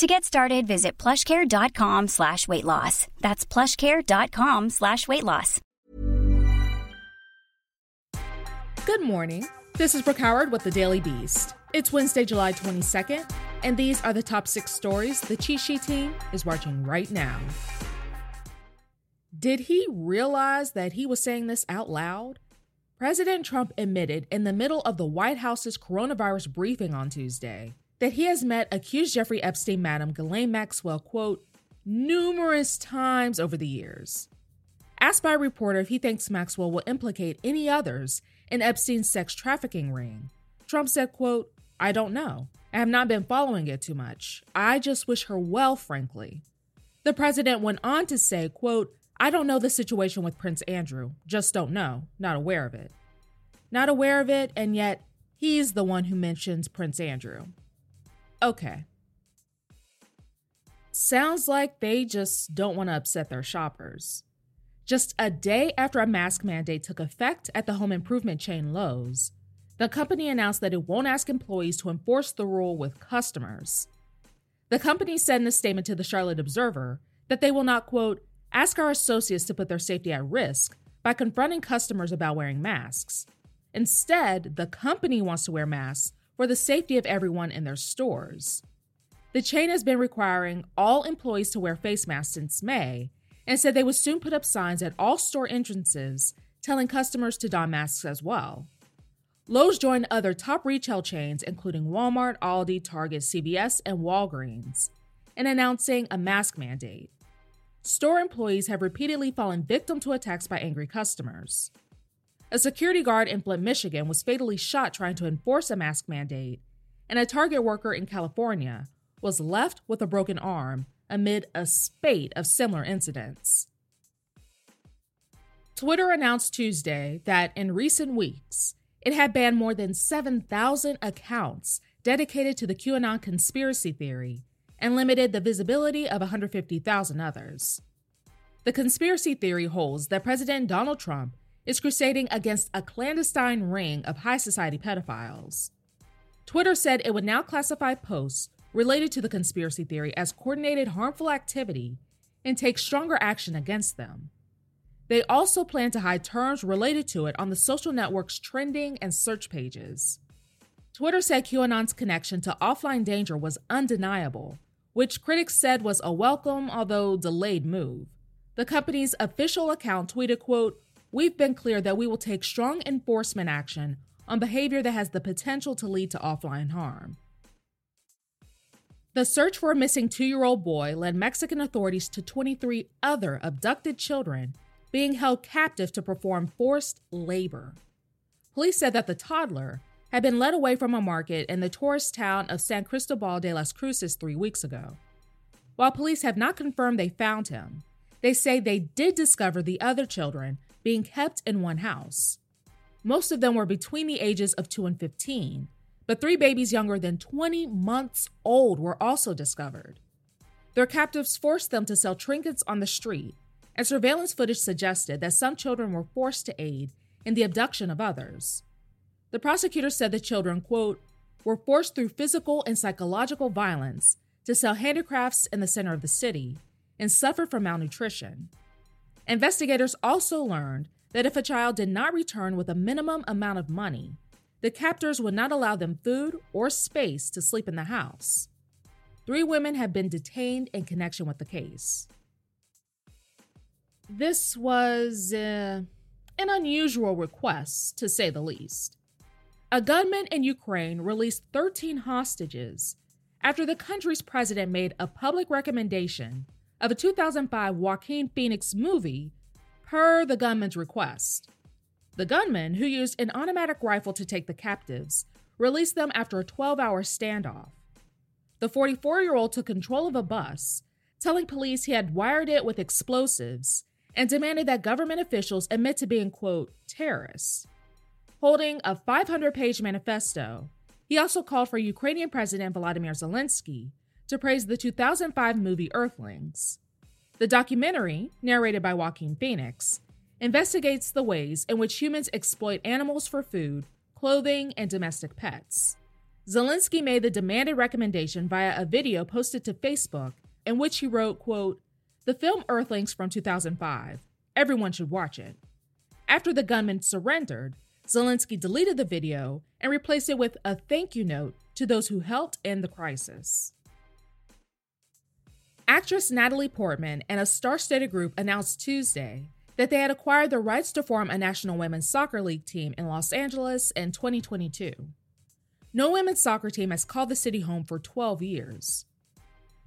To get started, visit plushcare.com slash weight loss. That's plushcare.com slash weight loss. Good morning. This is Brooke Howard with the Daily Beast. It's Wednesday, July 22nd, and these are the top six stories the Cheat Sheet team is watching right now. Did he realize that he was saying this out loud? President Trump admitted in the middle of the White House's coronavirus briefing on Tuesday that he has met accused Jeffrey Epstein madam Ghislaine Maxwell, quote, numerous times over the years. Asked by a reporter if he thinks Maxwell will implicate any others in Epstein's sex trafficking ring, Trump said, quote, I don't know. I have not been following it too much. I just wish her well, frankly. The president went on to say, quote, I don't know the situation with Prince Andrew. Just don't know. Not aware of it. Not aware of it, and yet he's the one who mentions Prince Andrew. Okay. Sounds like they just don't want to upset their shoppers. Just a day after a mask mandate took effect at the home improvement chain Lowe's, the company announced that it won't ask employees to enforce the rule with customers. The company said in a statement to the Charlotte Observer that they will not, quote, ask our associates to put their safety at risk by confronting customers about wearing masks. Instead, the company wants to wear masks for the safety of everyone in their stores. The chain has been requiring all employees to wear face masks since May and said they would soon put up signs at all store entrances telling customers to don masks as well. Lowe's joined other top retail chains, including Walmart, Aldi, Target, CVS, and Walgreens, in announcing a mask mandate. Store employees have repeatedly fallen victim to attacks by angry customers. A security guard in Flint, Michigan was fatally shot trying to enforce a mask mandate, and a Target worker in California was left with a broken arm amid a spate of similar incidents. Twitter announced Tuesday that in recent weeks, it had banned more than 7,000 accounts dedicated to the QAnon conspiracy theory and limited the visibility of 150,000 others. The conspiracy theory holds that President Donald Trump is crusading against a clandestine ring of high society pedophiles. Twitter said it would now classify posts related to the conspiracy theory as coordinated harmful activity and take stronger action against them. They also plan to hide terms related to it on the social network's trending and search pages. Twitter said QAnon's connection to offline danger was undeniable, which critics said was a welcome, although delayed move. The company's official account tweeted, quote, we've been clear that we will take strong enforcement action on behavior that has the potential to lead to offline harm. The search for a missing two year old boy led Mexican authorities to 23 other abducted children being held captive to perform forced labor. Police said that the toddler had been led away from a market in the tourist town of San Cristobal de las Cruces three weeks ago. While police have not confirmed they found him, they say they did discover the other children being kept in one house. Most of them were between the ages of 2 and 15, but three babies younger than 20 months old were also discovered. Their captives forced them to sell trinkets on the street, and surveillance footage suggested that some children were forced to aid in the abduction of others. The prosecutor said the children, quote, were forced through physical and psychological violence to sell handicrafts in the center of the city and suffered from malnutrition. Investigators also learned that if a child did not return with a minimum amount of money, the captors would not allow them food or space to sleep in the house. Three women have been detained in connection with the case. This was uh, an unusual request, to say the least. A gunman in Ukraine released 13 hostages after the country's president made a public recommendation of a 2005 Joaquin Phoenix movie per the gunman's request. The gunman, who used an automatic rifle to take the captives, released them after a 12 hour standoff. The 44 year old took control of a bus, telling police he had wired it with explosives and demanded that government officials admit to being, quote, terrorists. Holding a 500 page manifesto, he also called for Ukrainian President Volodymyr Zelensky to praise the 2005 movie Earthlings. The documentary, narrated by Joaquin Phoenix, investigates the ways in which humans exploit animals for food, clothing, and domestic pets. Zelensky made the demanded recommendation via a video posted to Facebook in which he wrote, quote, The film Earthlings from 2005. Everyone should watch it. After the gunman surrendered, Zelensky deleted the video and replaced it with a thank you note to those who helped end the crisis. Actress Natalie Portman and a star studded group announced Tuesday that they had acquired the rights to form a National Women's Soccer League team in Los Angeles in 2022. No women's soccer team has called the city home for 12 years.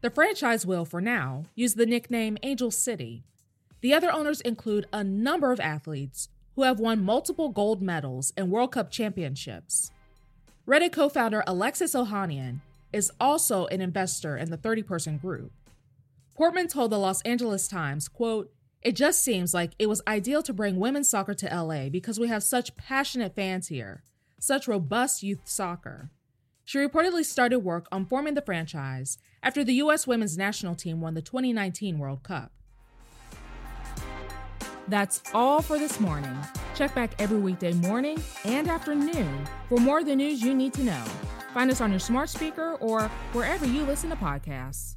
The franchise will, for now, use the nickname Angel City. The other owners include a number of athletes who have won multiple gold medals and World Cup championships. Reddit co founder Alexis Ohanian is also an investor in the 30 person group. Portman told the Los Angeles Times, quote, It just seems like it was ideal to bring women's soccer to LA because we have such passionate fans here such robust youth soccer. She reportedly started work on forming the franchise after the U.S. women's national team won the 2019 World Cup. That's all for this morning. Check back every weekday morning and afternoon for more of the news you need to know. Find us on your smart speaker or wherever you listen to podcasts.